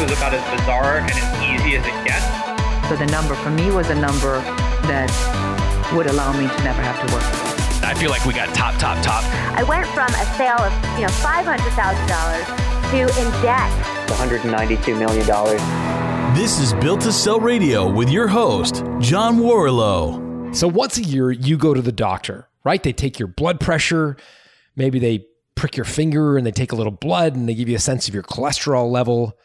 was about as bizarre and as easy as it gets. So the number for me was a number that would allow me to never have to work. I feel like we got top, top, top. I went from a sale of you know five hundred thousand dollars to in debt. $192 million. This is Built to Sell Radio with your host, John Warrillow. So once a year, you go to the doctor, right? They take your blood pressure, maybe they prick your finger and they take a little blood and they give you a sense of your cholesterol level.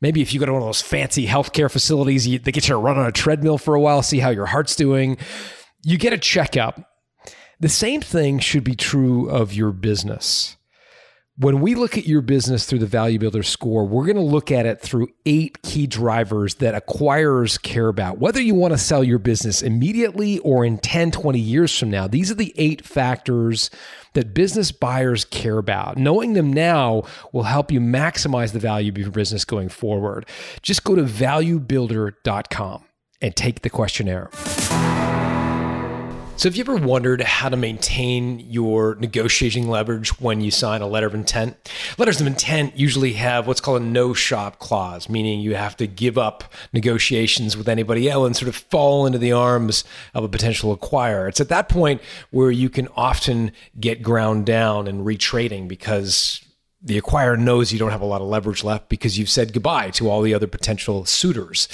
Maybe if you go to one of those fancy healthcare facilities, you, they get you to run on a treadmill for a while, see how your heart's doing. You get a checkup. The same thing should be true of your business. When we look at your business through the Value Builder score, we're going to look at it through eight key drivers that acquirers care about. Whether you want to sell your business immediately or in 10, 20 years from now, these are the eight factors that business buyers care about. Knowing them now will help you maximize the value of your business going forward. Just go to valuebuilder.com and take the questionnaire. So, have you ever wondered how to maintain your negotiating leverage when you sign a letter of intent? Letters of intent usually have what's called a no shop clause, meaning you have to give up negotiations with anybody else and sort of fall into the arms of a potential acquirer. It's at that point where you can often get ground down and retrading because the acquirer knows you don't have a lot of leverage left because you've said goodbye to all the other potential suitors.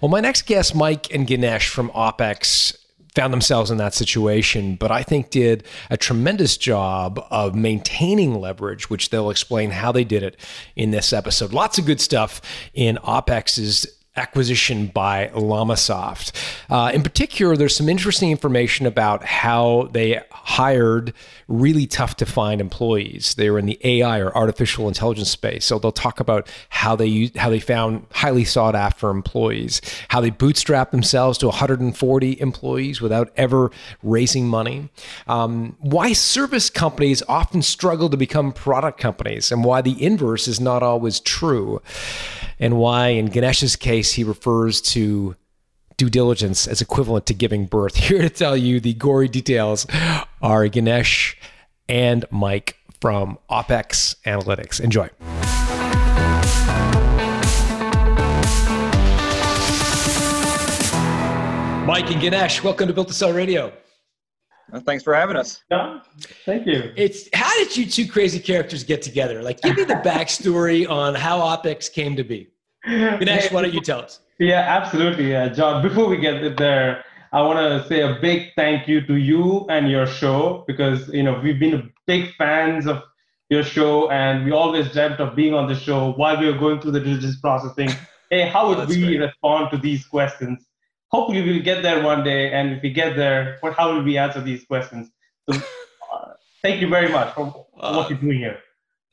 Well, my next guest, Mike and Ganesh from OpEx, found themselves in that situation, but I think did a tremendous job of maintaining leverage, which they'll explain how they did it in this episode. Lots of good stuff in OpEx's acquisition by Llamasoft. Uh, in particular, there's some interesting information about how they hired really tough to find employees. They were in the AI or artificial intelligence space, so they'll talk about how they used, how they found highly sought after employees, how they bootstrapped themselves to 140 employees without ever raising money, um, why service companies often struggle to become product companies, and why the inverse is not always true and why, in Ganesh's case, he refers to due diligence as equivalent to giving birth. Here to tell you the gory details are Ganesh and Mike from OPEX Analytics. Enjoy. Mike and Ganesh, welcome to Built to Sell Radio. Well, thanks for having us. Yeah, thank you. It's how did you two crazy characters get together? Like, give me the backstory on how OpEx came to be. Ganesh, why don't you tell us? Yeah, absolutely, uh, John. Before we get there, I want to say a big thank you to you and your show because you know we've been big fans of your show, and we always dreamt of being on the show while we were going through the diligence processing. Hey, how would oh, we great. respond to these questions? Hopefully we'll get there one day. And if we get there, what, how will we answer these questions? So uh, thank you very much for, for uh, what you're doing here.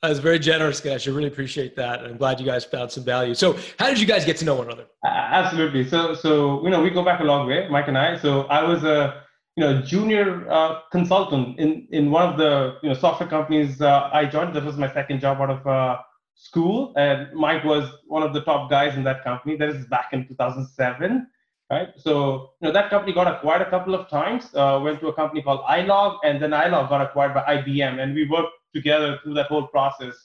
That's very generous, guys. I really appreciate that. I'm glad you guys found some value. So, how did you guys get to know one another? Uh, absolutely. So, so you know, we go back a long way, Mike and I. So, I was a you know junior uh, consultant in in one of the you know software companies uh, I joined. That was my second job out of uh, school, and Mike was one of the top guys in that company. That is back in 2007 right? So you know that company got acquired a couple of times. Uh, went to a company called iLog, and then iLog got acquired by IBM, and we worked together through that whole process.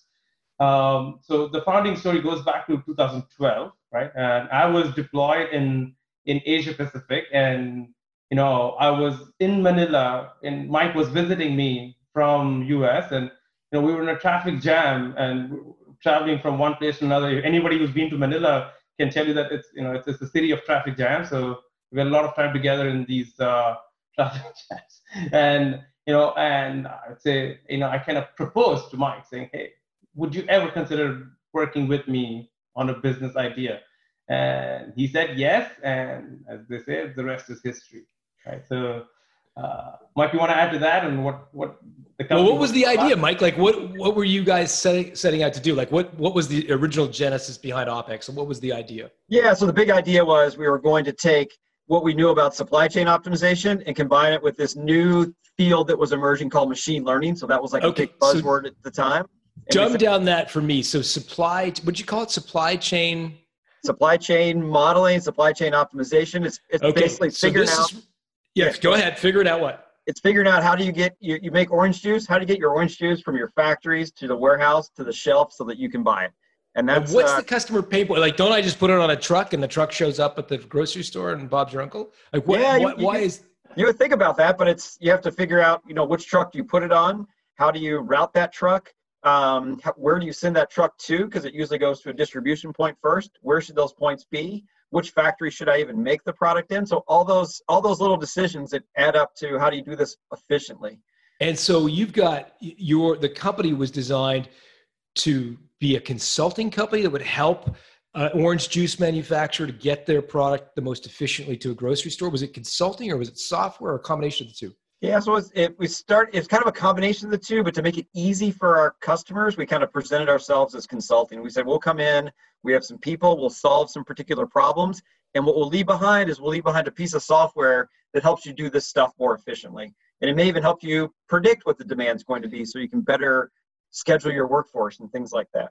Um, so the founding story goes back to 2012, right? And I was deployed in in Asia Pacific, and you know I was in Manila, and Mike was visiting me from US, and you know we were in a traffic jam and traveling from one place to another. Anybody who's been to Manila can tell you that it's you know it's, it's a city of traffic jams. So we had a lot of time together in these uh, traffic jams, and you know, and I'd say you know I kind of proposed to Mike saying, hey, would you ever consider working with me on a business idea? And he said yes, and as they say, the rest is history, right? So uh, Mike, you want to add to that, and what what the company well, what was the idea, Mike? Like, what what were you guys setting setting out to do? Like, what what was the original genesis behind OpEx, and what was the idea? Yeah, so the big idea was we were going to take what we knew about supply chain optimization and combine it with this new field that was emerging called machine learning. So that was like okay, a big buzzword so at the time. And dumb said, down that for me. So supply, would you call it supply chain? Supply chain modeling, supply chain optimization. It's it's okay, basically figuring so out. Is, Yes, go ahead. Figure it out what? It's figuring out how do you get you, you make orange juice, how do you get your orange juice from your factories to the warehouse to the shelf so that you can buy it. And that's what's uh, the customer pain point? Like, don't I just put it on a truck and the truck shows up at the grocery store and Bob's your uncle? Like, what? Yeah, what you why can- is? you would think about that, but it's you have to figure out, you know, which truck do you put it on? How do you route that truck? Um, how, where do you send that truck to? Because it usually goes to a distribution point first. Where should those points be? Which factory should I even make the product in? So all those all those little decisions that add up to how do you do this efficiently? And so you've got your the company was designed to be a consulting company that would help uh, orange juice manufacturer to get their product the most efficiently to a grocery store. Was it consulting or was it software or a combination of the two? Yeah, so it's, it, we start. It's kind of a combination of the two, but to make it easy for our customers, we kind of presented ourselves as consulting. We said we'll come in, we have some people, we'll solve some particular problems, and what we'll leave behind is we'll leave behind a piece of software that helps you do this stuff more efficiently, and it may even help you predict what the demand's going to be, so you can better schedule your workforce and things like that.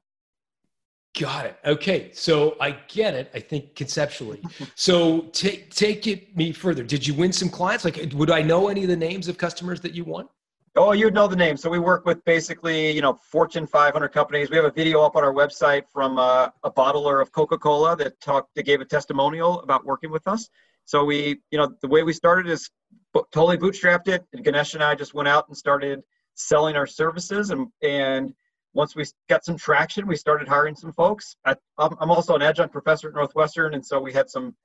Got it. Okay, so I get it. I think conceptually. So take take it me further. Did you win some clients? Like, would I know any of the names of customers that you won? Oh, you'd know the name. So we work with basically, you know, Fortune 500 companies. We have a video up on our website from uh, a bottler of Coca-Cola that talked, that gave a testimonial about working with us. So we, you know, the way we started is totally bootstrapped it. And Ganesh and I just went out and started selling our services. And and once we got some traction, we started hiring some folks. I, I'm I'm also an adjunct professor at Northwestern, and so we had some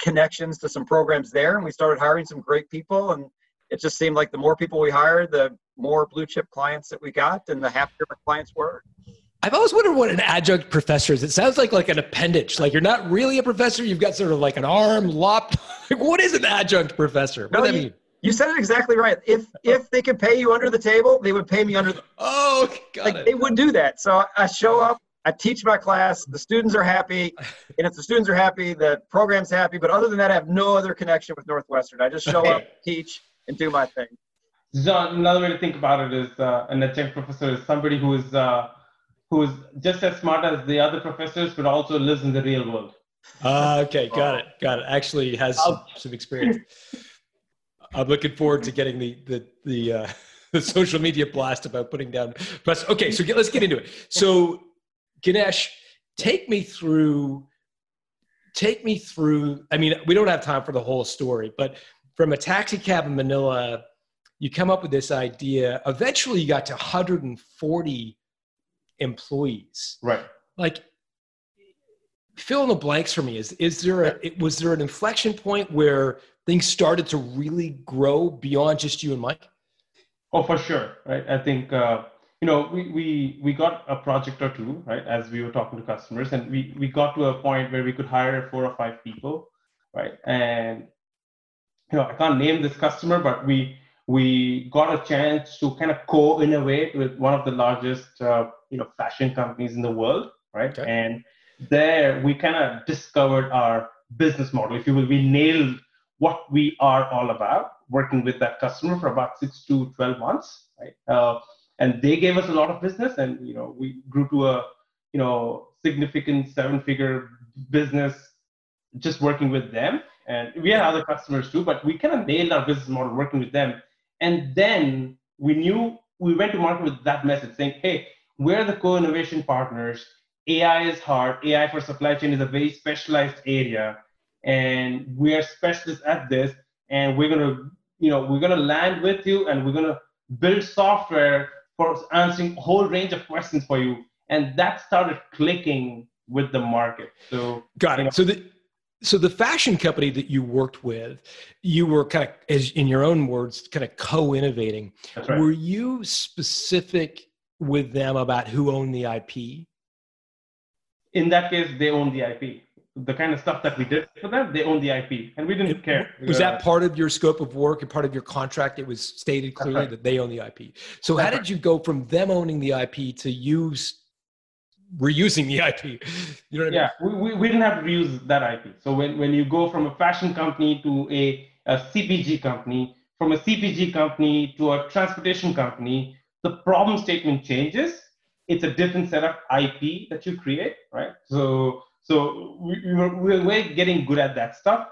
connections to some programs there, and we started hiring some great people. And it just seemed like the more people we hired, the more blue chip clients that we got, and the happier our clients were. I've always wondered what an adjunct professor is. It sounds like like an appendage. Like you're not really a professor. You've got sort of like an arm lopped. Like, what is an adjunct professor? What No, does that you- mean? You said it exactly right. If if they could pay you under the table, they would pay me under. The, Oh, got like it. they would do that. So I show up, I teach my class, the students are happy, and if the students are happy, the program's happy. But other than that, I have no other connection with Northwestern. I just show up, teach, and do my thing. John, another way to think about it is uh, an adjunct professor is somebody who is uh, who is just as smart as the other professors, but also lives in the real world. Ah, okay, got it, got it. Actually, has some, some experience. I'm looking forward to getting the the the uh, the social media blast about putting down press. Okay, so get, let's get into it. So, Ganesh, take me through. Take me through. I mean, we don't have time for the whole story, but from a taxi cab in Manila, you come up with this idea. Eventually, you got to 140 employees Right. like fill in the blanks for me is is there a it, was there an inflection point where things started to really grow beyond just you and mike Oh, for sure, right? I think uh, you know we, we we got a project or two, right? As we were talking to customers, and we we got to a point where we could hire four or five people, right? And you know I can't name this customer, but we we got a chance to kind of co-innovate with one of the largest uh, you know fashion companies in the world, right? Okay. And there we kind of discovered our business model, if you will. We nailed what we are all about, working with that customer for about six to 12 months, right? Uh, and they gave us a lot of business and, you know, we grew to a, you know, significant seven figure business just working with them. And we had other customers too, but we kind of nailed our business model working with them. And then we knew we went to market with that message saying, hey, we're the co-innovation partners. AI is hard. AI for supply chain is a very specialized area and we are specialists at this and we're going to you know we're to land with you and we're going to build software for answering a whole range of questions for you. And that started clicking with the market. So got you know, it so the so the fashion company that you worked with you were kind of as in your own words kind of co-innovating right. Were you specific with them about who owned the ip in that case they own the ip the kind of stuff that we did for them they own the ip and we didn't care Was Uh, that part of your scope of work and part of your contract? It was stated clearly right. that they own the IP. So how That's did you go from them owning the IP to use reusing the IP? You know what I mean? yeah we, we, we didn't have to reuse that ip so when, when you go from a fashion company to a, a cpg company from a cpg company to a transportation company the problem statement changes it's a different set of ip that you create right so so we, we, were, we were getting good at that stuff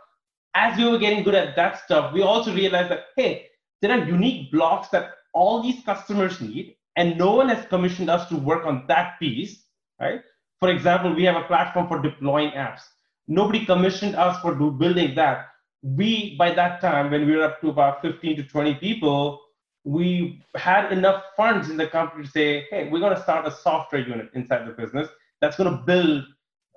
as we were getting good at that stuff we also realized that hey there are unique blocks that all these customers need and no one has commissioned us to work on that piece right For example, we have a platform for deploying apps. Nobody commissioned us for do, building that. We, by that time, when we were up to about 15 to 20 people, we had enough funds in the company to say, hey, we're going to start a software unit inside the business that's going to build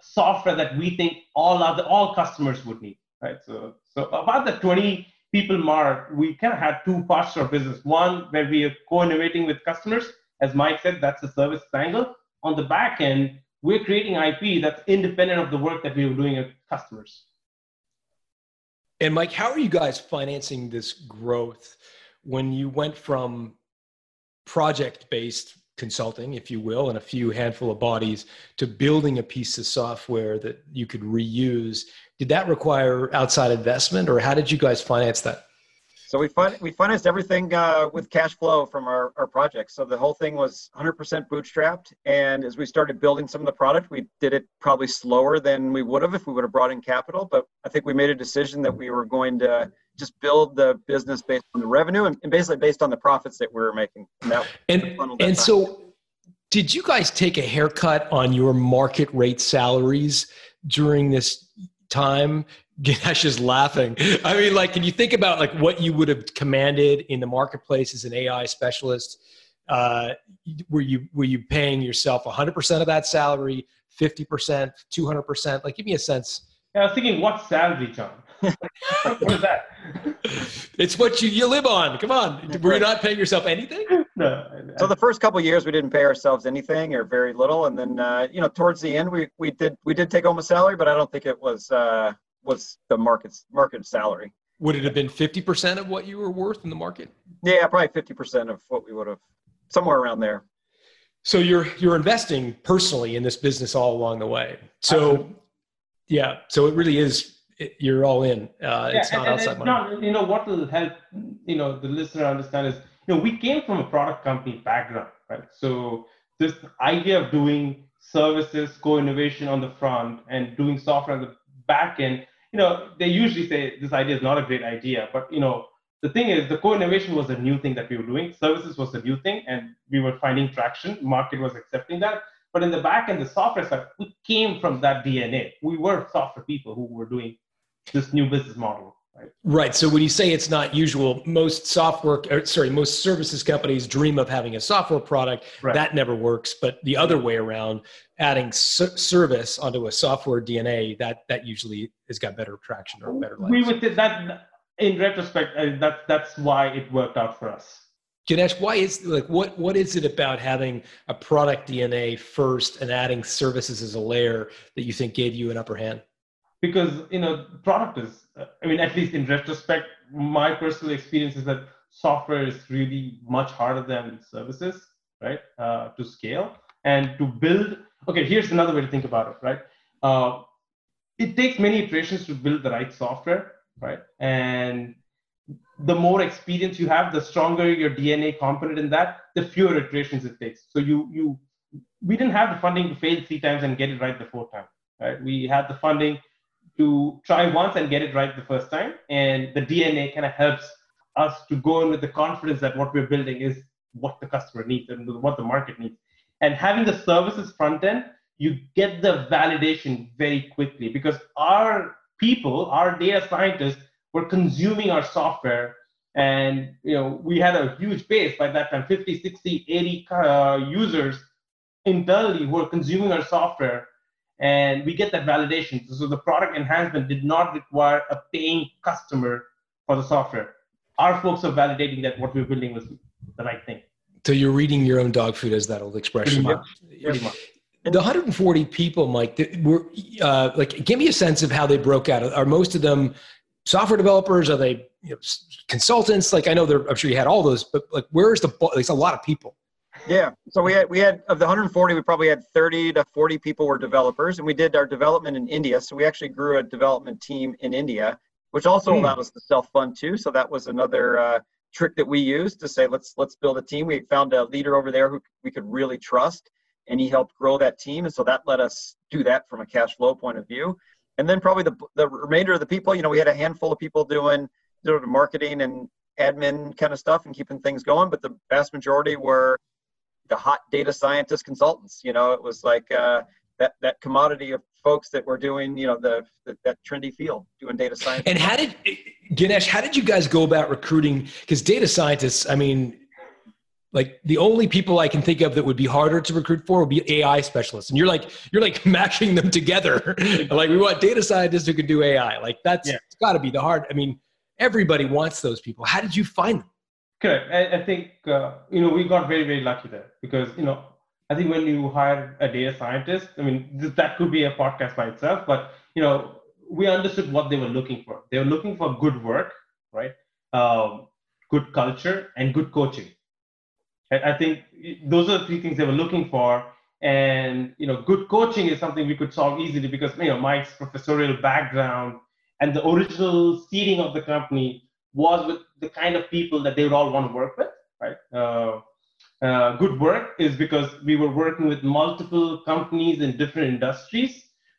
software that we think all other all customers would need, right? So, so about the 20 people mark, we kind of had two parts to our business. One, where we are co-innovating with customers, as Mike said, that's the service angle. On the back end, we're creating IP that's independent of the work that we were doing with customers. And Mike, how are you guys financing this growth when you went from project-based consulting, if you will, and a few handful of bodies to building a piece of software that you could reuse? Did that require outside investment, or how did you guys finance that? So we fin- we financed everything uh, with cash flow from our, our projects. So the whole thing was 100% bootstrapped. And as we started building some of the product, we did it probably slower than we would have if we would have brought in capital. But I think we made a decision that we were going to just build the business based on the revenue and, and basically based on the profits that we were making. And, that, and, and so did you guys take a haircut on your market rate salaries during this time Ganesh is laughing. I mean, like, can you think about like what you would have commanded in the marketplace as an AI specialist? Uh, were you were you paying yourself 100% of that salary, 50%, 200%? Like, give me a sense. Yeah, I was thinking, what salary, John? What is that? It's what you, you live on. Come on. Were you not paying yourself anything? No. So the first couple years we didn't pay ourselves anything or very little, and then uh, you know towards the end we we did we did take home a salary, but I don't think it was uh, was the market's market salary. Would it have been 50% of what you were worth in the market? Yeah, probably 50% of what we would have, somewhere around there. So you're you're investing personally in this business all along the way. So yeah, so it really is it, you're all in. Uh, yeah, it's not and, outside and money. Not, you know what will help you know the listener understand is you know we came from a product company background, right? So this idea of doing services, co-innovation on the front, and doing software on the back end you know, they usually say this idea is not a great idea, but you know, the thing is the co-innovation was a new thing that we were doing. Services was a new thing, and we were finding traction. Market was accepting that. But in the back end, the software side, we came from that DNA. We were software people who were doing this new business model. Right. right. So when you say it's not usual, most software, or, sorry, most services companies dream of having a software product. Right. That never works. But the other way around, adding service onto a software DNA, that that usually has got better traction or better. We would that in retrospect, uh, that that's why it worked out for us. Ganesh, why is like what what is it about having a product DNA first and adding services as a layer that you think gave you an upper hand? Because you know product is i mean at least in retrospect my personal experience is that software is really much harder than services right uh, to scale. And to build okay here's another way to think about it right? Uh, it takes many iterations to build the right software right? And the more experience you have the stronger your dna component in that the fewer iterations it takes. So you you we didn't have the funding to fail three times and get it right the fourth time right? We had the funding to try once and get it right the first time. And the DNA kind of helps us to go in with the confidence that what we're building is what the customer needs and what the market needs. And having the services front end, you get the validation very quickly because our people, our data scientists, were consuming our software and you know we had a huge base by that time 50 60 80 uh, users internally who were consuming our software and we get that validation. So, the product enhancement did not require a paying customer for the software. Our folks are validating that what we're building was the right thing. So you're reading your own dog food, as that old expression. Pretty much. The 140 people, Mike, that were uh, like, give me a sense of how they broke out. Are most of them software developers? Are they you know, consultants? Like, I know they're. I'm sure you had all those, but like, where's the? There's a lot of people. Yeah. So we had we had of the 140, we probably had 30 to 40 people were developers, and we did our development in India. So we actually grew a development team in India, which also mm. allowed us to self fund too. So that was another uh, trick that we used to say let's let's build a team. We found a leader over there who we could really trust, and he helped grow that team, and so that let us do that from a cash flow point of view. And then probably the the remainder of the people, you know, we had a handful of people doing doing marketing and admin kind of stuff and keeping things going, but the vast majority were the hot data scientist consultants. You know, it was like uh, that that commodity of folks that were doing you know the, the that trendy field doing data science. And how did Ganesh? How did you guys go about recruiting? Because data scientists, I mean, like the only people I can think of that would be harder to recruit for would be AI specialists. And you're like you're like matching them together. like we want data scientists who can do AI. Like that's yeah. got to be the hard. I mean, everybody wants those people. How did you find them? Correct. I, I think uh, you know we got very very lucky there because you know I think when you hire a data scientist, I mean th- that could be a podcast by itself, but you know we understood what they were looking for. They were looking for good work, right? Um, good culture and good coaching I think those are the three things they were looking for. And you know, good coaching is something we could solve easily because you know Mike's professorial background and the original seeding of the company was with the kind of people that they would all want to work with, right? Uh, uh, good work is because we were working with multiple companies in different industries.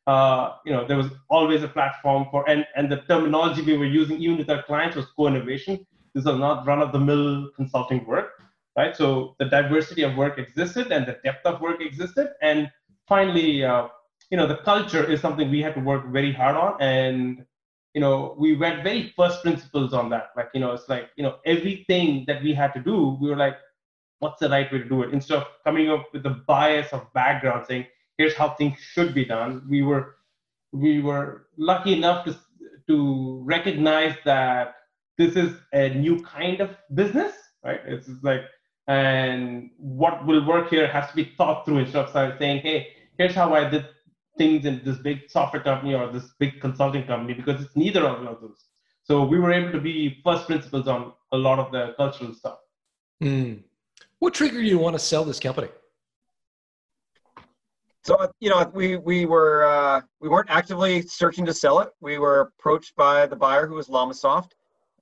Uh, you know, there was always a platform for, and, and the terminology we were using even with our clients was co-innovation. This was not run-of-the-mill consulting work right? So the diversity of work existed and the depth of work existed. And finally, uh, you know, the culture is something we had to work very hard on. And, you know, we went very first principles on that. Like, you know, it's like, you know, everything that we had to do, we were like, what's the right way to do it? Instead of coming up with the bias of background saying, here's how things should be done, we were, we were lucky enough to, to recognize that this is a new kind of business, right? It's like and what will work here has to be thought through instead of saying, hey, here's how I did things in this big software company or this big consulting company, because it's neither of those. So we were able to be first principles on a lot of the cultural stuff. Mm. What triggered you to want to sell this company? So you know, we we were uh, we weren't actively searching to sell it. We were approached by the buyer who was Llamasoft.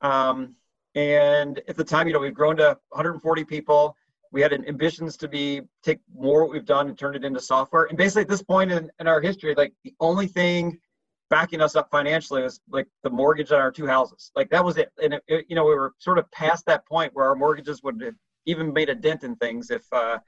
Um, and at the time, you know, we've grown to 140 people. We had ambitions to be take more what we've done and turn it into software. And basically, at this point in, in our history, like the only thing backing us up financially was like the mortgage on our two houses. Like that was it. And it, it, you know, we were sort of past that point where our mortgages would have even made a dent in things if uh,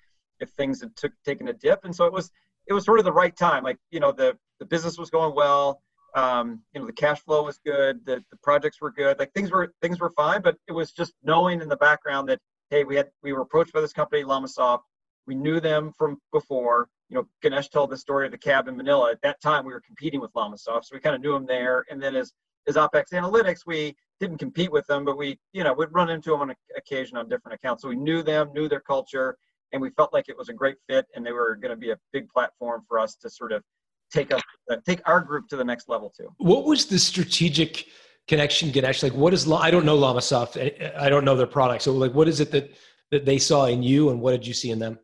if things had took taken a dip. And so it was it was sort of the right time. Like you know, the the business was going well um, you know the cash flow was good the, the projects were good like things were things were fine but it was just knowing in the background that hey we had we were approached by this company Llamasoft we knew them from before. You know ganesh told the story of the cab in manila. At that time we were competing with Llamasoft so we kind of knew them there. And then as as opex analytics we didn't compete with them but we you know we'd run into them on occasion on different accounts. So we knew them knew their culture and we felt like it was a great fit and they were going to be a big platform for us to sort of take us uh, take our group to the next level too. What was the strategic connection Ganesh? Like, what is I don't know Llamasoft. Eh, eh, I don't know their product. So, like, what is it that that they saw in you, and what did you see in them?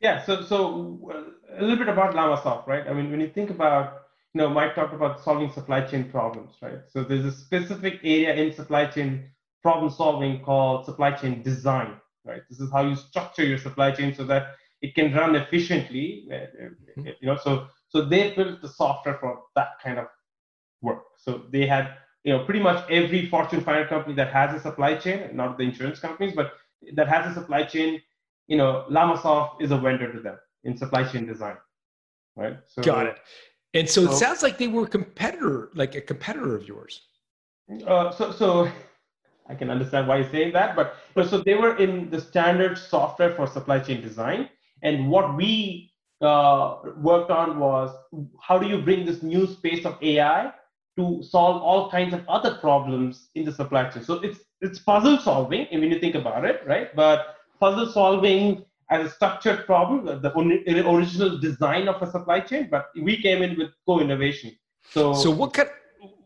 Yeah. So, so a little bit about Llamasoft, right? I mean, when you think about you know, Mike talked about solving supply chain problems, right? So there's a specific area in supply chain problem solving called supply chain design, right? This is how you structure your supply chain so that it can run efficiently. Eh, mm-hmm. You know, so so they built the software for that kind of work. So they had, you know, pretty much every Fortune 500 company that has a supply chain, not the insurance companies, but that has a supply chain, you know, Llamasoft is a vendor to them in supply chain design, right? So, Got it. And so, so it sounds like they were a competitor, like a competitor of yours. Uh, so, so I can understand why you're saying that, but so they were in the standard software for supply chain design, and what we uh, worked on was how do you bring this new space of AI to solve all kinds of other problems in the supply chain. So it's it's puzzle solving, and when you think about it, right? But puzzle solving as a structured problem, the, the original design of a supply chain. But we came in with co-innovation. So so what kind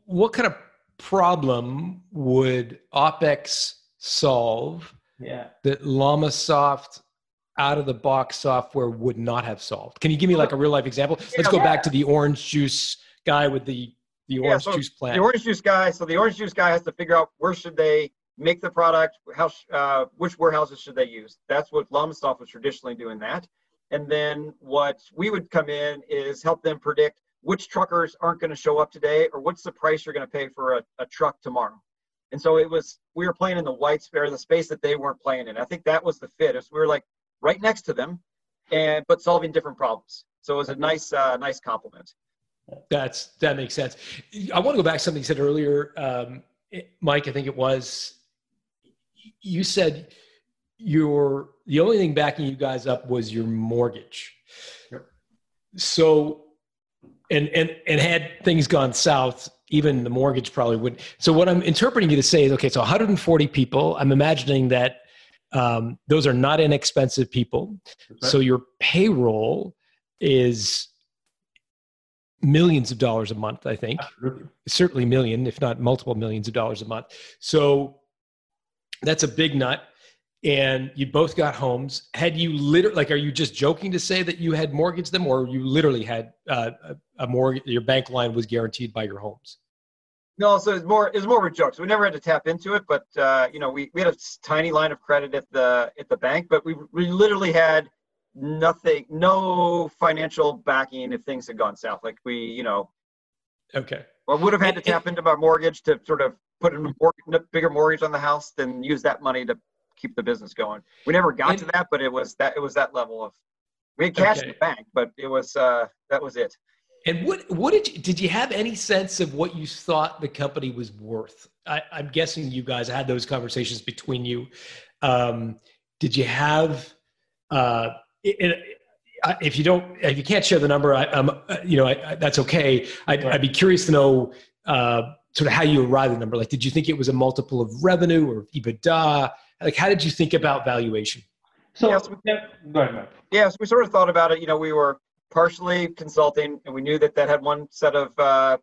what kind of problem would OpEx solve? Yeah. That Llamasoft out of the box software would not have solved. Can you give me like a real life example? Let's go back to the orange juice guy with the the orange yeah, so juice plant. The orange juice guy. So the orange juice guy has to figure out where should they make the product, how uh, which warehouses should they use. That's what Llamasoft was traditionally doing that. And then what we would come in is help them predict which truckers aren't going to show up today or what's the price you're going to pay for a, a truck tomorrow. And so it was we were playing in the white space, the space that they weren't playing in. I think that was the fit. Is we were like, right next to them, and but solving different problems. So it was a nice, uh, nice complement. That's that makes sense. I want to go back to something you said earlier, um, Mike. I think it was you said your the only thing backing you guys up was your mortgage. Yep. So, and and and had things gone south, even the mortgage probably would. So what I'm interpreting you to say is, okay, so 140 people. I'm imagining that um, those are not inexpensive people. Right. So your payroll is millions of dollars a month. I think Absolutely. certainly million, if not multiple millions of dollars a month. So that's a big nut and you both got homes had you literally like are you just joking to say that you had mortgaged them or you literally had uh, a, a mortgage your bank line was guaranteed by your homes no so it's more it's more of a joke so we never had to tap into it but uh, you know we, we had a tiny line of credit at the at the bank but we, we literally had nothing no financial backing if things had gone south like we you know okay well would have had to tap into my mortgage to sort of put a bigger mortgage on the house than use that money to keep the business going. We never got to that, but it was that it was that level of we had cash okay. in the bank, but it was uh, that was it. And what what did you, did you have any sense of what you thought the company was worth? I, am guessing you guys had those conversations between you. Um, did you have? Uh, it, it, if you don't, if you can't share the number, I, am you know, I, I, that's okay. I'd, right. I'd, be curious to know uh, sort of how you arrived at the number. Like, did you think it was a multiple of revenue or EBITDA? like how did you think about valuation so yes, we, yeah, go ahead, Mike. yes we sort of thought about it you know we were partially consulting and we knew that that had one set of uh,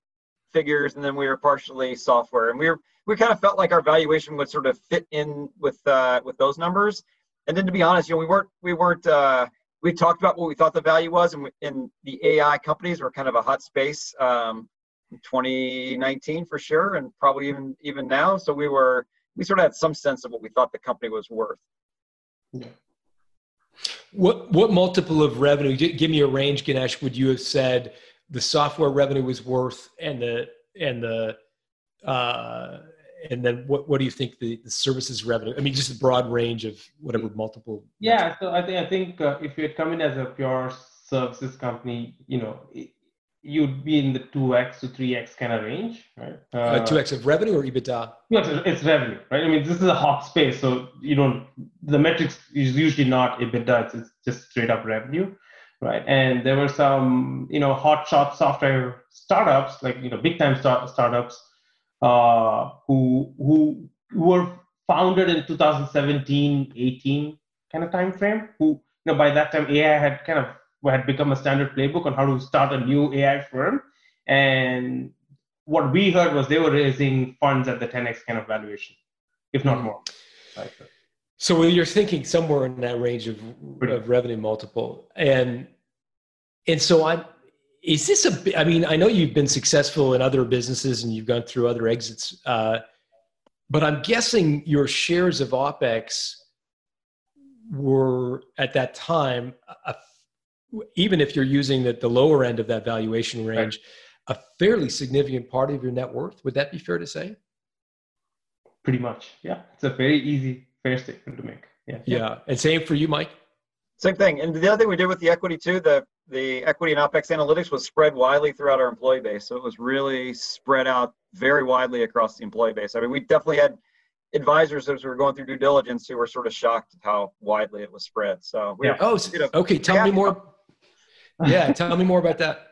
figures and then we were partially software and we were we kind of felt like our valuation would sort of fit in with uh, with those numbers and then to be honest you know we weren't we weren't uh, we talked about what we thought the value was and the ai companies were kind of a hot space um, 2019 for sure and probably even even now so we were we sort of had some sense of what we thought the company was worth. What what multiple of revenue? Give me a range, Ganesh. Would you have said the software revenue was worth, and the and the uh, and then what what do you think the, the services revenue? I mean, just a broad range of whatever multiple. Yeah, so I think I think uh, if you had come in as a pure services company, you know, you'd be in the 2x to 3x kind of range, right? Uh, uh, 2x of revenue or EBITDA? Yes, it's revenue, right? I mean, this is a hot space, so you don't, the metrics is usually not EBITDA, it's, it's just straight up revenue, right? And there were some, you know, hot shot software startups, like, you know, big time start, startups uh, who, who were founded in 2017, 18 kind of time frame, who, you know, by that time AI had kind of had become a standard playbook on how to start a new AI firm. And what we heard was they were raising funds at the 10x kind of valuation, if not more. Right? So you're thinking somewhere in that range of, of revenue multiple, and and so I'm. Is this a? I mean, I know you've been successful in other businesses and you've gone through other exits, uh, but I'm guessing your shares of OpEx were at that time a even if you're using the, the lower end of that valuation range, right. a fairly significant part of your net worth. Would that be fair to say? Pretty much. Yeah. It's a very easy, fair statement to make. Yeah. Yeah. And same for you, Mike? Same thing. And the other thing we did with the equity too, the the equity and OPEX analytics was spread widely throughout our employee base. So it was really spread out very widely across the employee base. I mean, we definitely had advisors as we were going through due diligence who were sort of shocked at how widely it was spread. So we yeah. oh, you know, okay. Tell me more yeah, tell me more about that.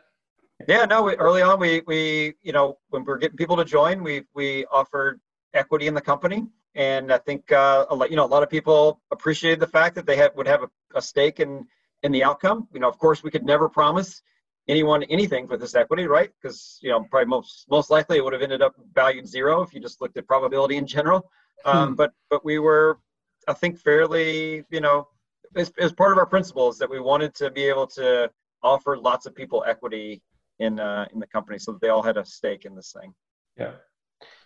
Yeah, no. We, early on, we we you know when we are getting people to join, we we offered equity in the company, and I think uh, a lot, you know a lot of people appreciated the fact that they had would have a, a stake in in the outcome. You know, of course, we could never promise anyone anything for this equity, right? Because you know probably most most likely it would have ended up valued zero if you just looked at probability in general. Um, hmm. But but we were, I think, fairly you know as, as part of our principles that we wanted to be able to offer lots of people equity in uh, in the company, so that they all had a stake in this thing. Yeah.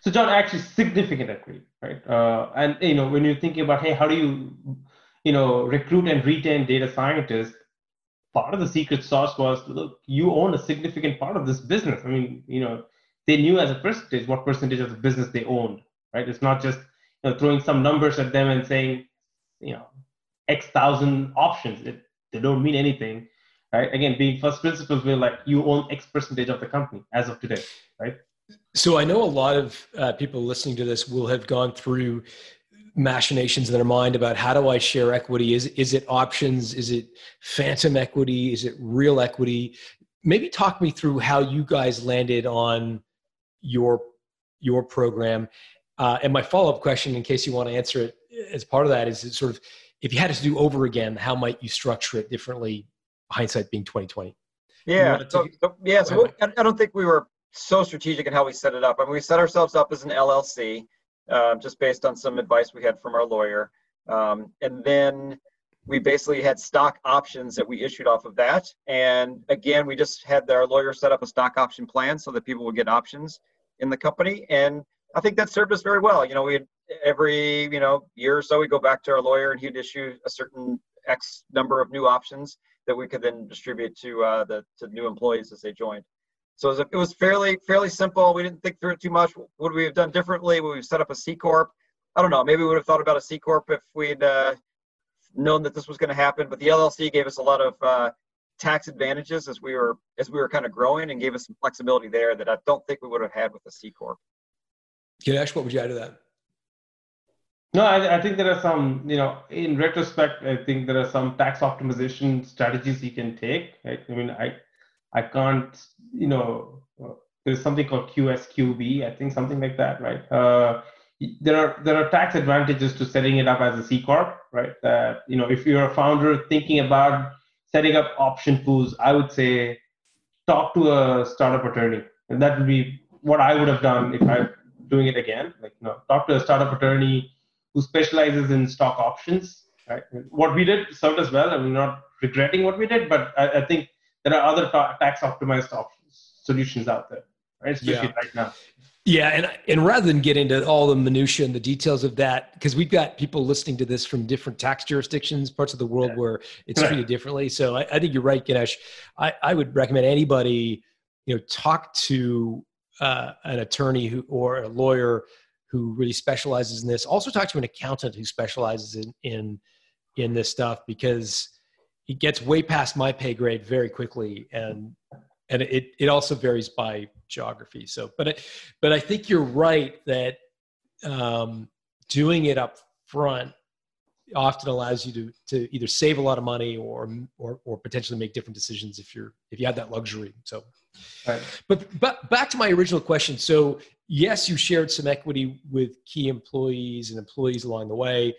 So John, actually, significant equity, right? Uh, and you know, when you're thinking about, hey, how do you, you know, recruit and retain data scientists? Part of the secret sauce was, look, you own a significant part of this business. I mean, you know, they knew as a percentage what percentage of the business they owned, right? It's not just you know, throwing some numbers at them and saying, you know, X thousand options. It, they don't mean anything right? Again, being first principles, we're like you own X percentage of the company as of today, right? So I know a lot of uh, people listening to this will have gone through machinations in their mind about how do I share equity? Is is it options? Is it phantom equity? Is it real equity? Maybe talk me through how you guys landed on your your program. Uh, and my follow up question, in case you want to answer it as part of that, is it sort of if you had to do over again, how might you structure it differently? Hindsight being twenty twenty. Yeah. So, so, yeah. So I don't think we were so strategic in how we set it up. I mean, we set ourselves up as an LLC, uh, just based on some advice we had from our lawyer, um, and then we basically had stock options that we issued off of that. And again, we just had our lawyer set up a stock option plan so that people would get options in the company. And I think that served us very well. You know, we had every you know year or so we go back to our lawyer and he'd issue a certain X number of new options that we could then distribute to uh, the to new employees as they joined. So it was, it was, fairly fairly simple. We didn't think through it too much. Would we have done differently? Would we have set up a C corp? I don't know. Maybe we would have thought about a C corp if we'd uh, known that this was going to happen. But the LLC gave us a lot of uh, tax advantages as we were as we were kind of growing and gave us some flexibility there that I don't think we would have had with a C corp. Ganesh, what would you add to that? No, I, I, think there are some, you know, in retrospect, I think there are some tax optimization strategies you can take. Right? I mean, I, I can't, you know, there's something called QSQB, I think something like that, right? Uh, there are there are tax advantages to setting it up as a C corp, right? That you know, if you're a founder thinking about setting up option pools, I would say talk to a startup attorney, and that would be what I would have done if I'm doing it again. Like, you know, talk to a startup attorney who specializes in stock options. Right? What we did served us well. I'm not regretting what we did, but I, I think there are other ta- tax optimized options solutions out there, right? Especially yeah. right now. Yeah, and and rather than get into all the minutia and the details of that, because we've got people listening to this from different tax jurisdictions, parts of the world yeah. where it's treated differently. So I, I, think you're right, Ganesh. I, I would recommend anybody, you know, talk to uh, an attorney who or a lawyer who really specializes in this. Also, talk to an accountant who specializes in in in this stuff because it gets way past my pay grade very quickly, and and it it also varies by geography. So, but it, but I think you're right that um, doing it up front often allows you to to either save a lot of money or or or potentially make different decisions if you're if you have that luxury. So, right. but but back to my original question. So yes, you shared some equity with key employees and employees along the way,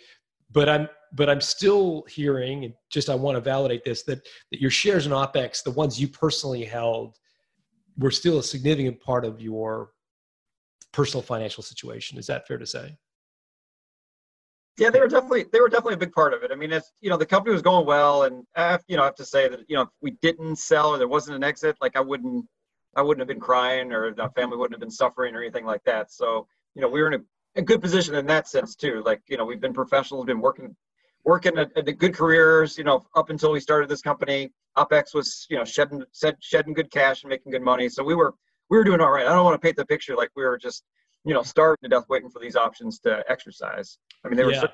but I'm but I'm still hearing, and just I want to validate this that that your shares in opex, the ones you personally held, were still a significant part of your personal financial situation. Is that fair to say? Yeah, they were definitely they were definitely a big part of it. I mean, it's you know the company was going well, and I have, you know I have to say that you know if we didn't sell or there wasn't an exit, like I wouldn't I wouldn't have been crying or the family wouldn't have been suffering or anything like that. So, you know, we were in a, a good position in that sense too. Like, you know, we've been professionals, been working, working at, at good careers, you know, up until we started this company. OpEx was, you know, shedding, said shedding good cash and making good money. So we were, we were doing all right. I don't want to paint the picture like we were just, you know, starving to death waiting for these options to exercise. I mean, they were, yeah.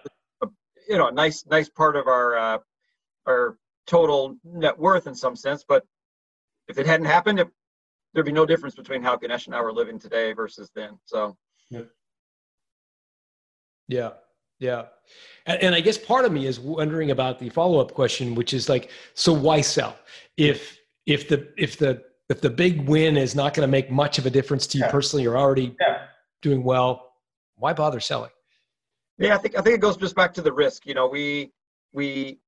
a, you know, a nice, nice part of our, uh, our total net worth in some sense. But if it hadn't happened, it there'd be no difference between how Ganesh and I were living today versus then. So, yeah, yeah, yeah. And, and I guess part of me is wondering about the follow up question, which is like, so why sell if if the if the if the big win is not going to make much of a difference to you yeah. personally, you're already yeah. doing well. Why bother selling? Yeah, I think I think it goes just back to the risk. You know, we we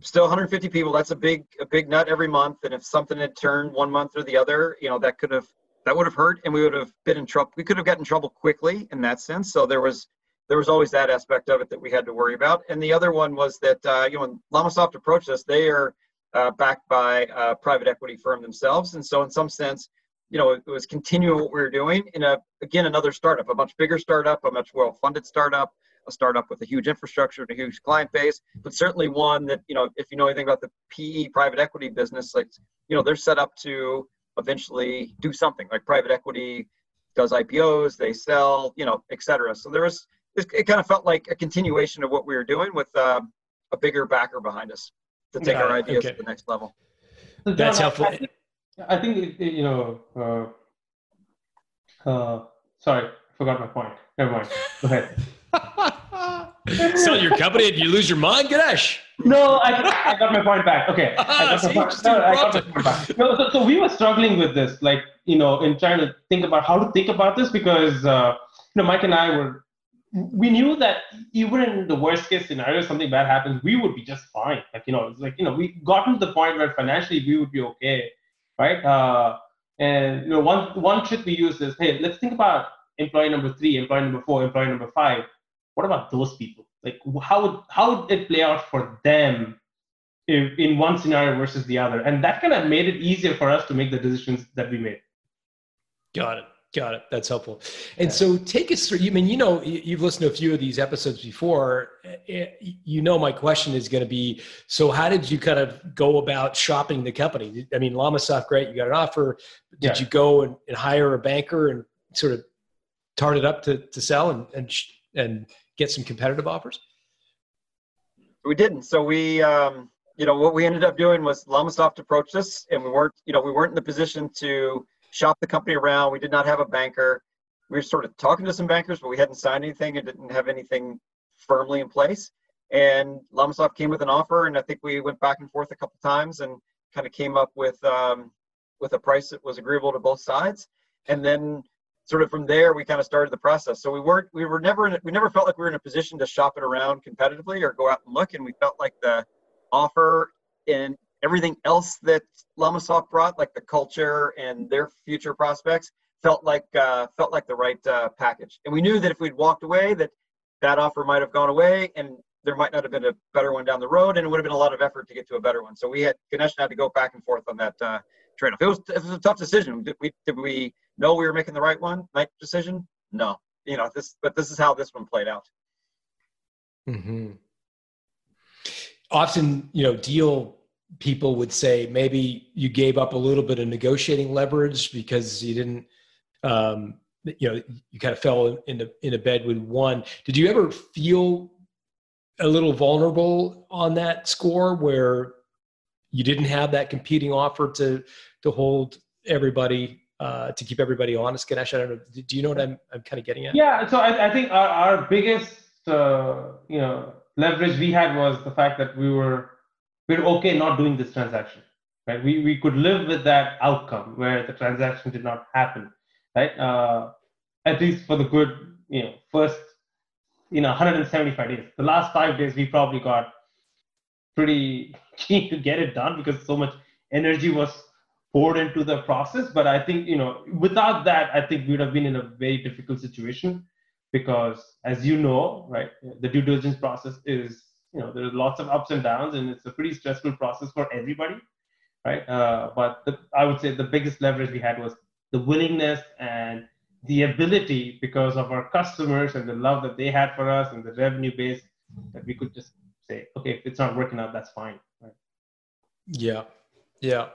still 150 people. That's a big a big nut every month. And if something had turned one month or the other, you know, that could have that would have hurt, and we would have been in trouble. We could have gotten in trouble quickly in that sense. So there was there was always that aspect of it that we had to worry about. And the other one was that uh, you know when LlamaSoft approached us, they are uh, backed by a private equity firm themselves, and so in some sense, you know, it was continuing what we were doing in a again another startup, a much bigger startup, a much well-funded startup, a startup with a huge infrastructure and a huge client base, but certainly one that, you know, if you know anything about the PE private equity business, like, you know, they're set up to eventually do something like private equity does IPOs, they sell, you know, et cetera. So there was, it kind of felt like a continuation of what we were doing with uh, a bigger backer behind us to take our ideas okay. to the next level. John, That's helpful. I think, I think it, it- you know. Uh, uh, sorry, forgot my point. Never mind. Go ahead. Sell your company and you lose your mind, Ganesh. No, I, I got my point back. Okay, I got my point. No, I got my interrupted. point back. No, so, so we were struggling with this, like you know, in trying to think about how to think about this because uh, you know, Mike and I were, we knew that even in the worst case scenario, something bad happens, we would be just fine. Like you know, it's like you know, we gotten to the point where financially we would be okay, right? Uh, and you know, one one trick we use is, hey, let's think about employee number three, employee number four, employee number five. What about those people? Like, how would how would it play out for them in one scenario versus the other? And that kind of made it easier for us to make the decisions that we made. Got it. Got it. That's helpful. And so take us through, you mean, you know, you- you've listened to a few of these episodes before. Eh, You know, my question is going to be, so how did you kind of go about shopping the company? I mean, Llamasoft, great. You got an offer. Did Yeah. you go and, and hire a banker and sort of tart it up to, to sell and, and, and get some competitive offers? We didn't. So we, um, you know, what we ended up doing was Llamasoft approached us, and we weren't, you know, we weren't in the position to shop the company around. We did not have a banker. We were sort of talking to some bankers, but we hadn't signed anything and didn't have anything firmly in place. And Llamasoft came with an offer, and I think we went back and forth a couple times and kind of came up with um, with a price that was agreeable to both sides. And then sort of from there we kind of started the process so we weren't we were never in we never felt like we were in a position to shop it around competitively or go out and look and we felt like the offer and everything else that Llamasoft brought like the culture and their future prospects felt like uh, felt like the right uh, package and we knew that if we'd walked away that that offer might have gone away and there might not have been a better one down the road and it would have been a lot of effort to get to a better one so we had Ganesh had to go back and forth on that uh, trade-off it was, it was a tough decision did we did we know we were making the right one, right decision? No, you know this, but this is how this one played out. Mm-hmm. Often, you know, deal people would say maybe you gave up a little bit of negotiating leverage because you didn't, um, you know, you kind of fell in a, in a bed with one. Did you ever feel a little vulnerable on that score where you didn't have that competing offer to to hold everybody uh, to keep everybody honest? Ganesh, I don't know. Do you know what I'm I'm kind of getting at? Yeah, so I, I think our, our biggest uh, you know leverage we had was the fact that we were we were okay not doing this transaction, right? We we could live with that outcome where the transaction did not happen, right? Uh, at least for the good, you know, first you know 175 days. The last five days we probably got pretty keen to get it done because so much energy was poured into the process. But I think, you know, without that, I think we would have been in a very difficult situation because, as you know, right, the due diligence process is, you know, there's lots of ups and downs and it's a pretty stressful process for everybody, right? Uh, but the, I would say the biggest leverage we had was the willingness and the ability because of our customers and the love that they had for us and the revenue base that we could just say, okay, if it's not working out, that's fine. Right? Yeah. Yeah.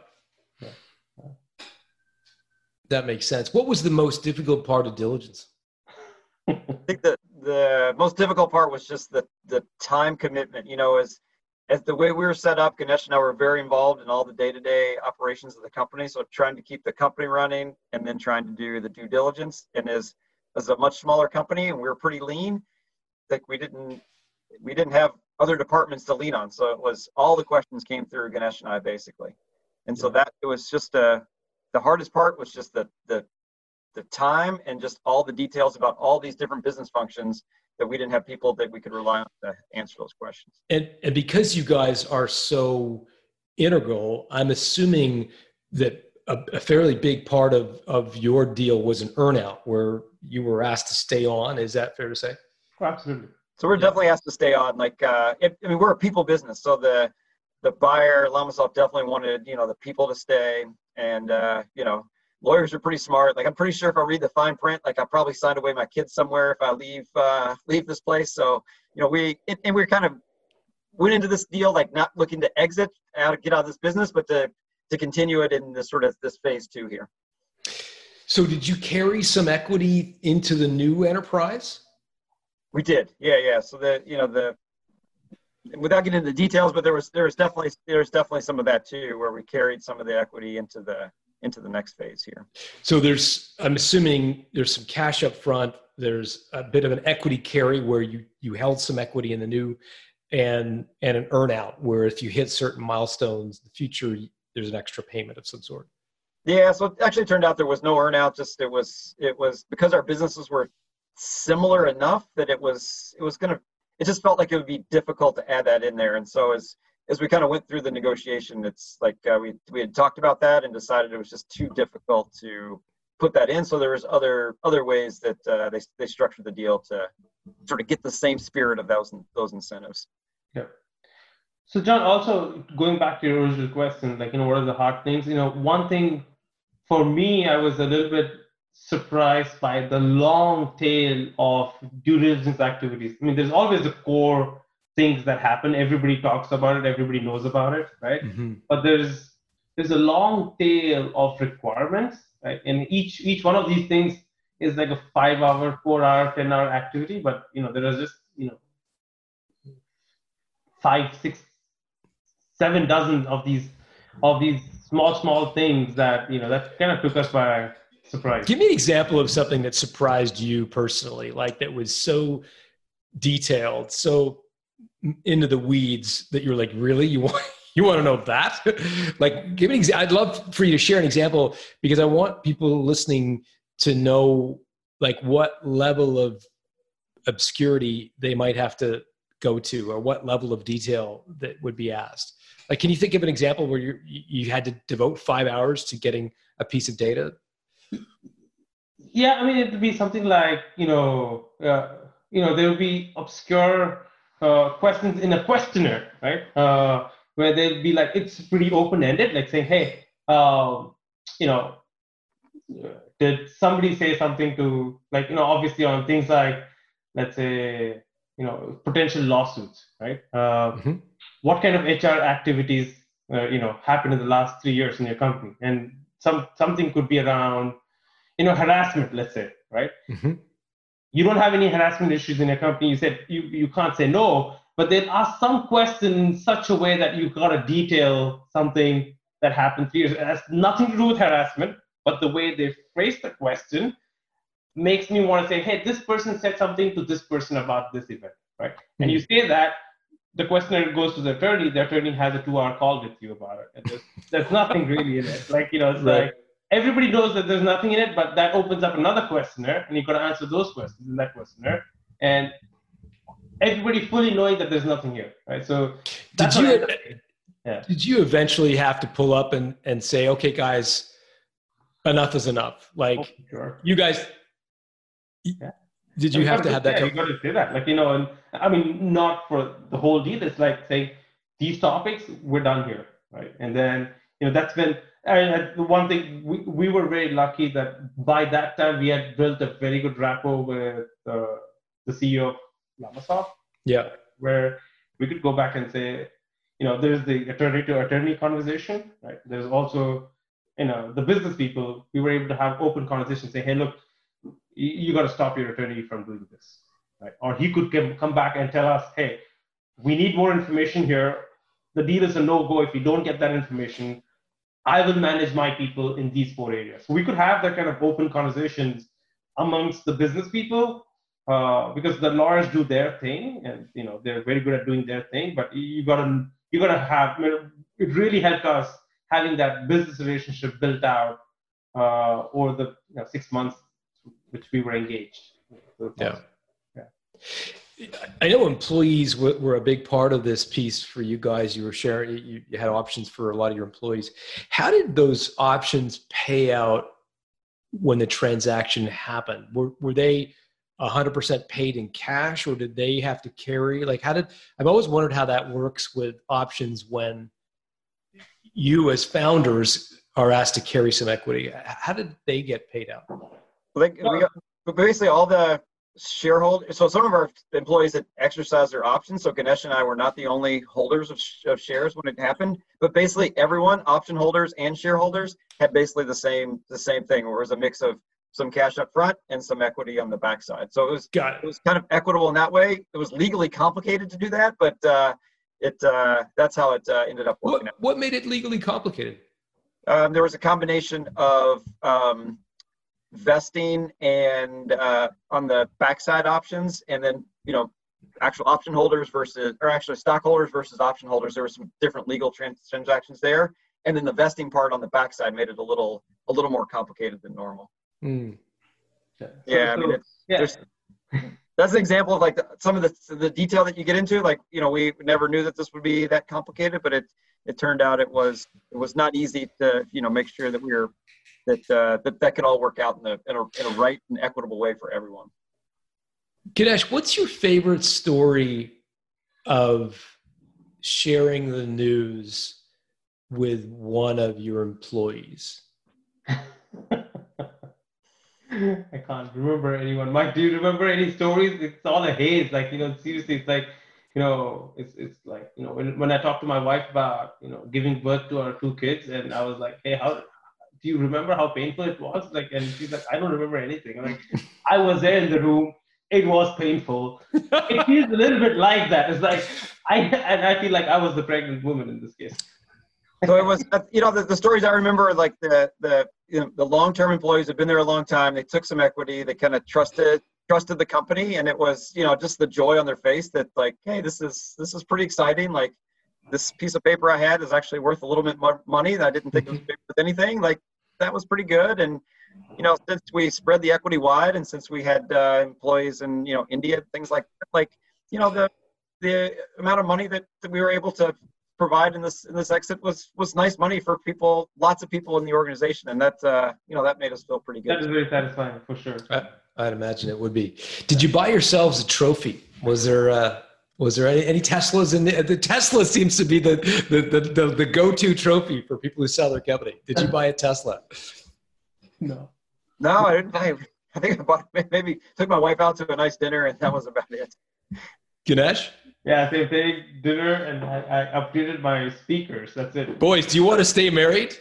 That makes sense. What was the most difficult part of diligence? I think the the most difficult part was just the the time commitment. You know, as as the way we were set up, Ganesh and I were very involved in all the day to day operations of the company. So trying to keep the company running and then trying to do the due diligence. And as as a much smaller company and we were pretty lean, like we didn't we didn't have other departments to lean on. So it was all the questions came through Ganesh and I basically. And so that it was just uh the hardest part was just the the the time and just all the details about all these different business functions that we didn't have people that we could rely on to answer those questions. And, and because you guys are so integral, I'm assuming that a, a fairly big part of, of your deal was an earnout where you were asked to stay on. Is that fair to say? Oh, absolutely. So we're Yeah. definitely asked to stay on. Like, uh, it, I mean, we're a people business, so the the buyer, Llamasoft, definitely wanted you know the people to stay, and uh, you know, lawyers are pretty smart. Like, I'm pretty sure if I read the fine print, like I probably signed away my kids somewhere if I leave uh, leave this place. So you know, we and, and we kind of went into this deal like not looking to exit out get out of this business, but to to continue it in this sort of this phase two here. So did you carry some equity into the new enterprise? We did, yeah, yeah. So the you know the without getting into the details, but there was there was definitely there was definitely some of that too, where we carried some of the equity into the into the next phase here. So there's, I'm assuming there's some cash up front. There's a bit of an equity carry where you you held some equity in the new, and and an earnout where if you hit certain milestones, in the future there's an extra payment of some sort. Yeah, so it actually turned out there was no earnout. Just it was it was because our businesses were similar enough that it was it was gonna it just felt like it would be difficult to add that in there. And so as as we kind of went through the negotiation, it's like uh, we we had talked about that and decided it was just too difficult to put that in. So there was other other ways that uh, they they structured the deal to sort of get the same spirit of those those incentives. Yeah. So John, also going back to your original question, like you know, what are the hard things? You know, one thing for me, I was a little bit surprised by the long tail of due diligence activities. I mean, there's always the core things that happen. Everybody talks about it. Everybody knows about it, right? Mm-hmm. But there's there's a long tail of requirements, right? And each each one of these things is like a five hour, four hour, ten hour activity. But you know, there are just you know five, six, seven dozen of these of these small small things that you know that kind of took us by surprise. Give me an example of something that surprised you personally, like that was so detailed, so into the weeds that you're like, really, you want you want to know that? like, give me. Exa- I'd love for you to share an example because I want people listening to know like what level of obscurity they might have to go to or what level of detail that would be asked like can you think of an example where you you had to devote five hours to getting a piece of data yeah, I mean, it would be something like, you know, uh, you know, there will be obscure uh, questions in a questionnaire, right? Uh, where they'd be like, it's pretty open-ended, like saying, hey, um, you know, did somebody say something to, like, you know, obviously on things like, let's say, you know, potential lawsuits, right? Uh, mm-hmm. What kind of HR activities, uh, you know, happened in the last three years in your company? And some something could be around you know harassment let's say right mm-hmm. You don't have any harassment issues in your company you said you, you can't say no but then ask some question in such a way that you've got to detail something that happened three years it has nothing to do with harassment but the way they phrase the question makes me want to say hey this person said something to this person about this event right mm-hmm. and you say that the questionnaire goes to the attorney the attorney has a two hour call with you about it and there's, there's nothing really in it like you know it's right. like everybody knows that there's nothing in it, but that opens up another questionnaire, and you've got to answer those questions in that questionnaire. And everybody fully knowing that there's nothing here, right? So did you yeah. did you eventually have to pull up and and say, okay, guys, enough is enough? Like oh, sure. you guys. Yeah. Did you have to have that? Yeah, you got to say that. Like you know, and I mean, not for the whole deal. It's like saying these topics, we're done here, right? And then you know that's when and the one thing we, we were very lucky that by that time we had built a very good rapport with uh, the CEO of Llamasoft. Yeah. Where we could go back and say, you know, there's the attorney to attorney conversation, right? There's also, you know, the business people. We were able to have open conversations, say, hey, look, you, you got to stop your attorney from doing this, right? Or he could come back and tell us, hey, we need more information here. The deal is a no go if you don't get that information I will manage my people in these four areas. So we could have that kind of open conversations amongst the business people uh, because the lawyers do their thing and you know they're very good at doing their thing. But you gotta you gotta have it really helped us having that business relationship built out uh, over the you know, six months which we were engaged. So yeah. yeah. I know employees were, a big part of this piece for you guys. You were sharing, you, you, had options for a lot of your employees. How did those options pay out when the transaction happened? Were, were they 100% paid in cash or did they have to carry? Like, how did, I've always wondered how that works with options when you as founders are asked to carry some equity. How did they get paid out? Like, we got, basically all the shareholder. So some of our employees that exercised their options. So Ganesh and I were not the only holders of, sh- of shares when it happened, but basically everyone, option holders and shareholders, had basically the same the same thing. Where it was a mix of some cash up front and some equity on the backside. So it was Got it. it was kind of equitable in that way. It was legally complicated to do that, but uh, it uh, that's how it uh, ended up working What, out. what made it legally complicated? Um, there was a combination of um, vesting and uh, on the backside options, and then you know actual option holders versus or actually stockholders versus option holders. There were some different legal trans- transactions there, and then the vesting part on the backside made it a little a little more complicated than normal. Hmm. Yeah, I mean, it's, yeah. that's an example of like the, some of the the detail that you get into. Like you know, we never knew that this would be that complicated, but it it turned out it was it was not easy to you know make sure that we were that uh, that that could all work out in a, in a in a right and equitable way for everyone. Ganesh, what's your favorite story of sharing the news with one of your employees? I can't remember anyone. Mike, do you remember any stories? It's all a haze. Like, you know, seriously, it's like, you know, it's it's like, you know, when, when I talked to my wife about, you know, giving birth to our two kids, and I was like, hey, how do you remember how painful it was? Like, and she's like, I don't remember anything. I'm like, I was there in the room. It was painful. it feels a little bit like that. It's like I and I feel like I was the pregnant woman in this case. So it was, you know, the, the stories I remember are like the the you know, the long term employees have been there a long time. They took some equity. They kind of trusted trusted the company, and it was you know just the joy on their face that like, hey, this is this is pretty exciting. Like this piece of paper I had is actually worth a little bit more money that I didn't think it was mm-hmm. worth anything. Like that was pretty good. And you know, since we spread the equity wide, and since we had uh, employees in you know India, things like like you know the the amount of money that, that we were able to provide in this in this exit was was nice money for people, lots of people in the organization, and that uh, you know that made us feel pretty good. That is good. very satisfying for sure. I, I'd imagine it would be. Did you buy yourselves a trophy? Was there uh, was there any, any Teslas in the, the Tesla seems to be the the, the, the, the go to trophy for people who sell their company. Did you buy a Tesla? No. No, I didn't. I, I think I bought maybe took my wife out to a nice dinner, and that was about it. Ganesh? Yeah, same thing. Dinner, and I, I updated my speakers. That's it. Boys, do you want to stay married?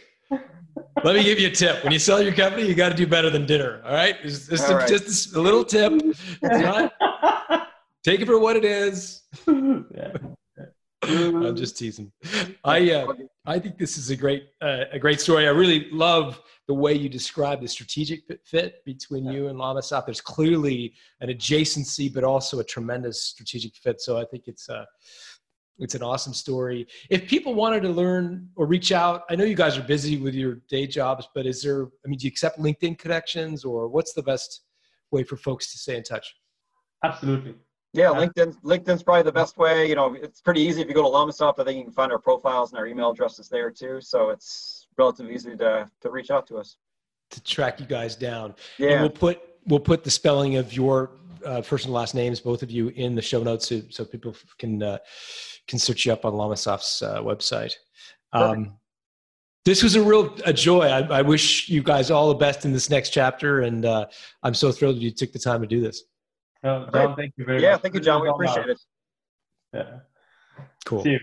Let me give you a tip. When you sell your company, you got to do better than dinner. All right, just, just, All right. just a little tip. It's not, take it for what it is. yeah. I'm just teasing. I uh, I think this is a great uh, a great story. I really love the way you describe the strategic fit- between you and Llamasoft. There's clearly an adjacency, but also a tremendous strategic fit. So I think it's uh, it's an awesome story. If people wanted to learn or reach out, I know you guys are busy with your day jobs, but is there? I mean, do you accept LinkedIn connections, or what's the best way for folks to stay in touch? Absolutely. Yeah, LinkedIn LinkedIn's probably the best way. You know, it's pretty easy if you go to Llamasoft. I think you can find our profiles and our email addresses there too. So it's relatively easy to to reach out to us. To track you guys down. And Yeah. we'll put we'll put the spelling of your uh, first and last names, both of you, in the show notes so, so people can uh, can search you up on Llamasoft's uh, website. Um, this was a real a joy. I, I wish you guys all the best in this next chapter, and uh, I'm so thrilled you took the time to do this. No, John, thank you very Yeah, much. thank you, John. We was all appreciate it. Yeah. Cool. See you.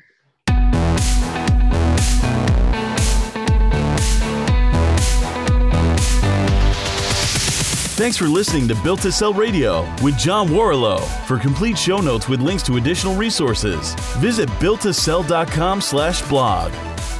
Thanks for listening to Built to Sell Radio with John Warrillow. For complete show notes with links to additional resources, visit builttosell.com slash blog.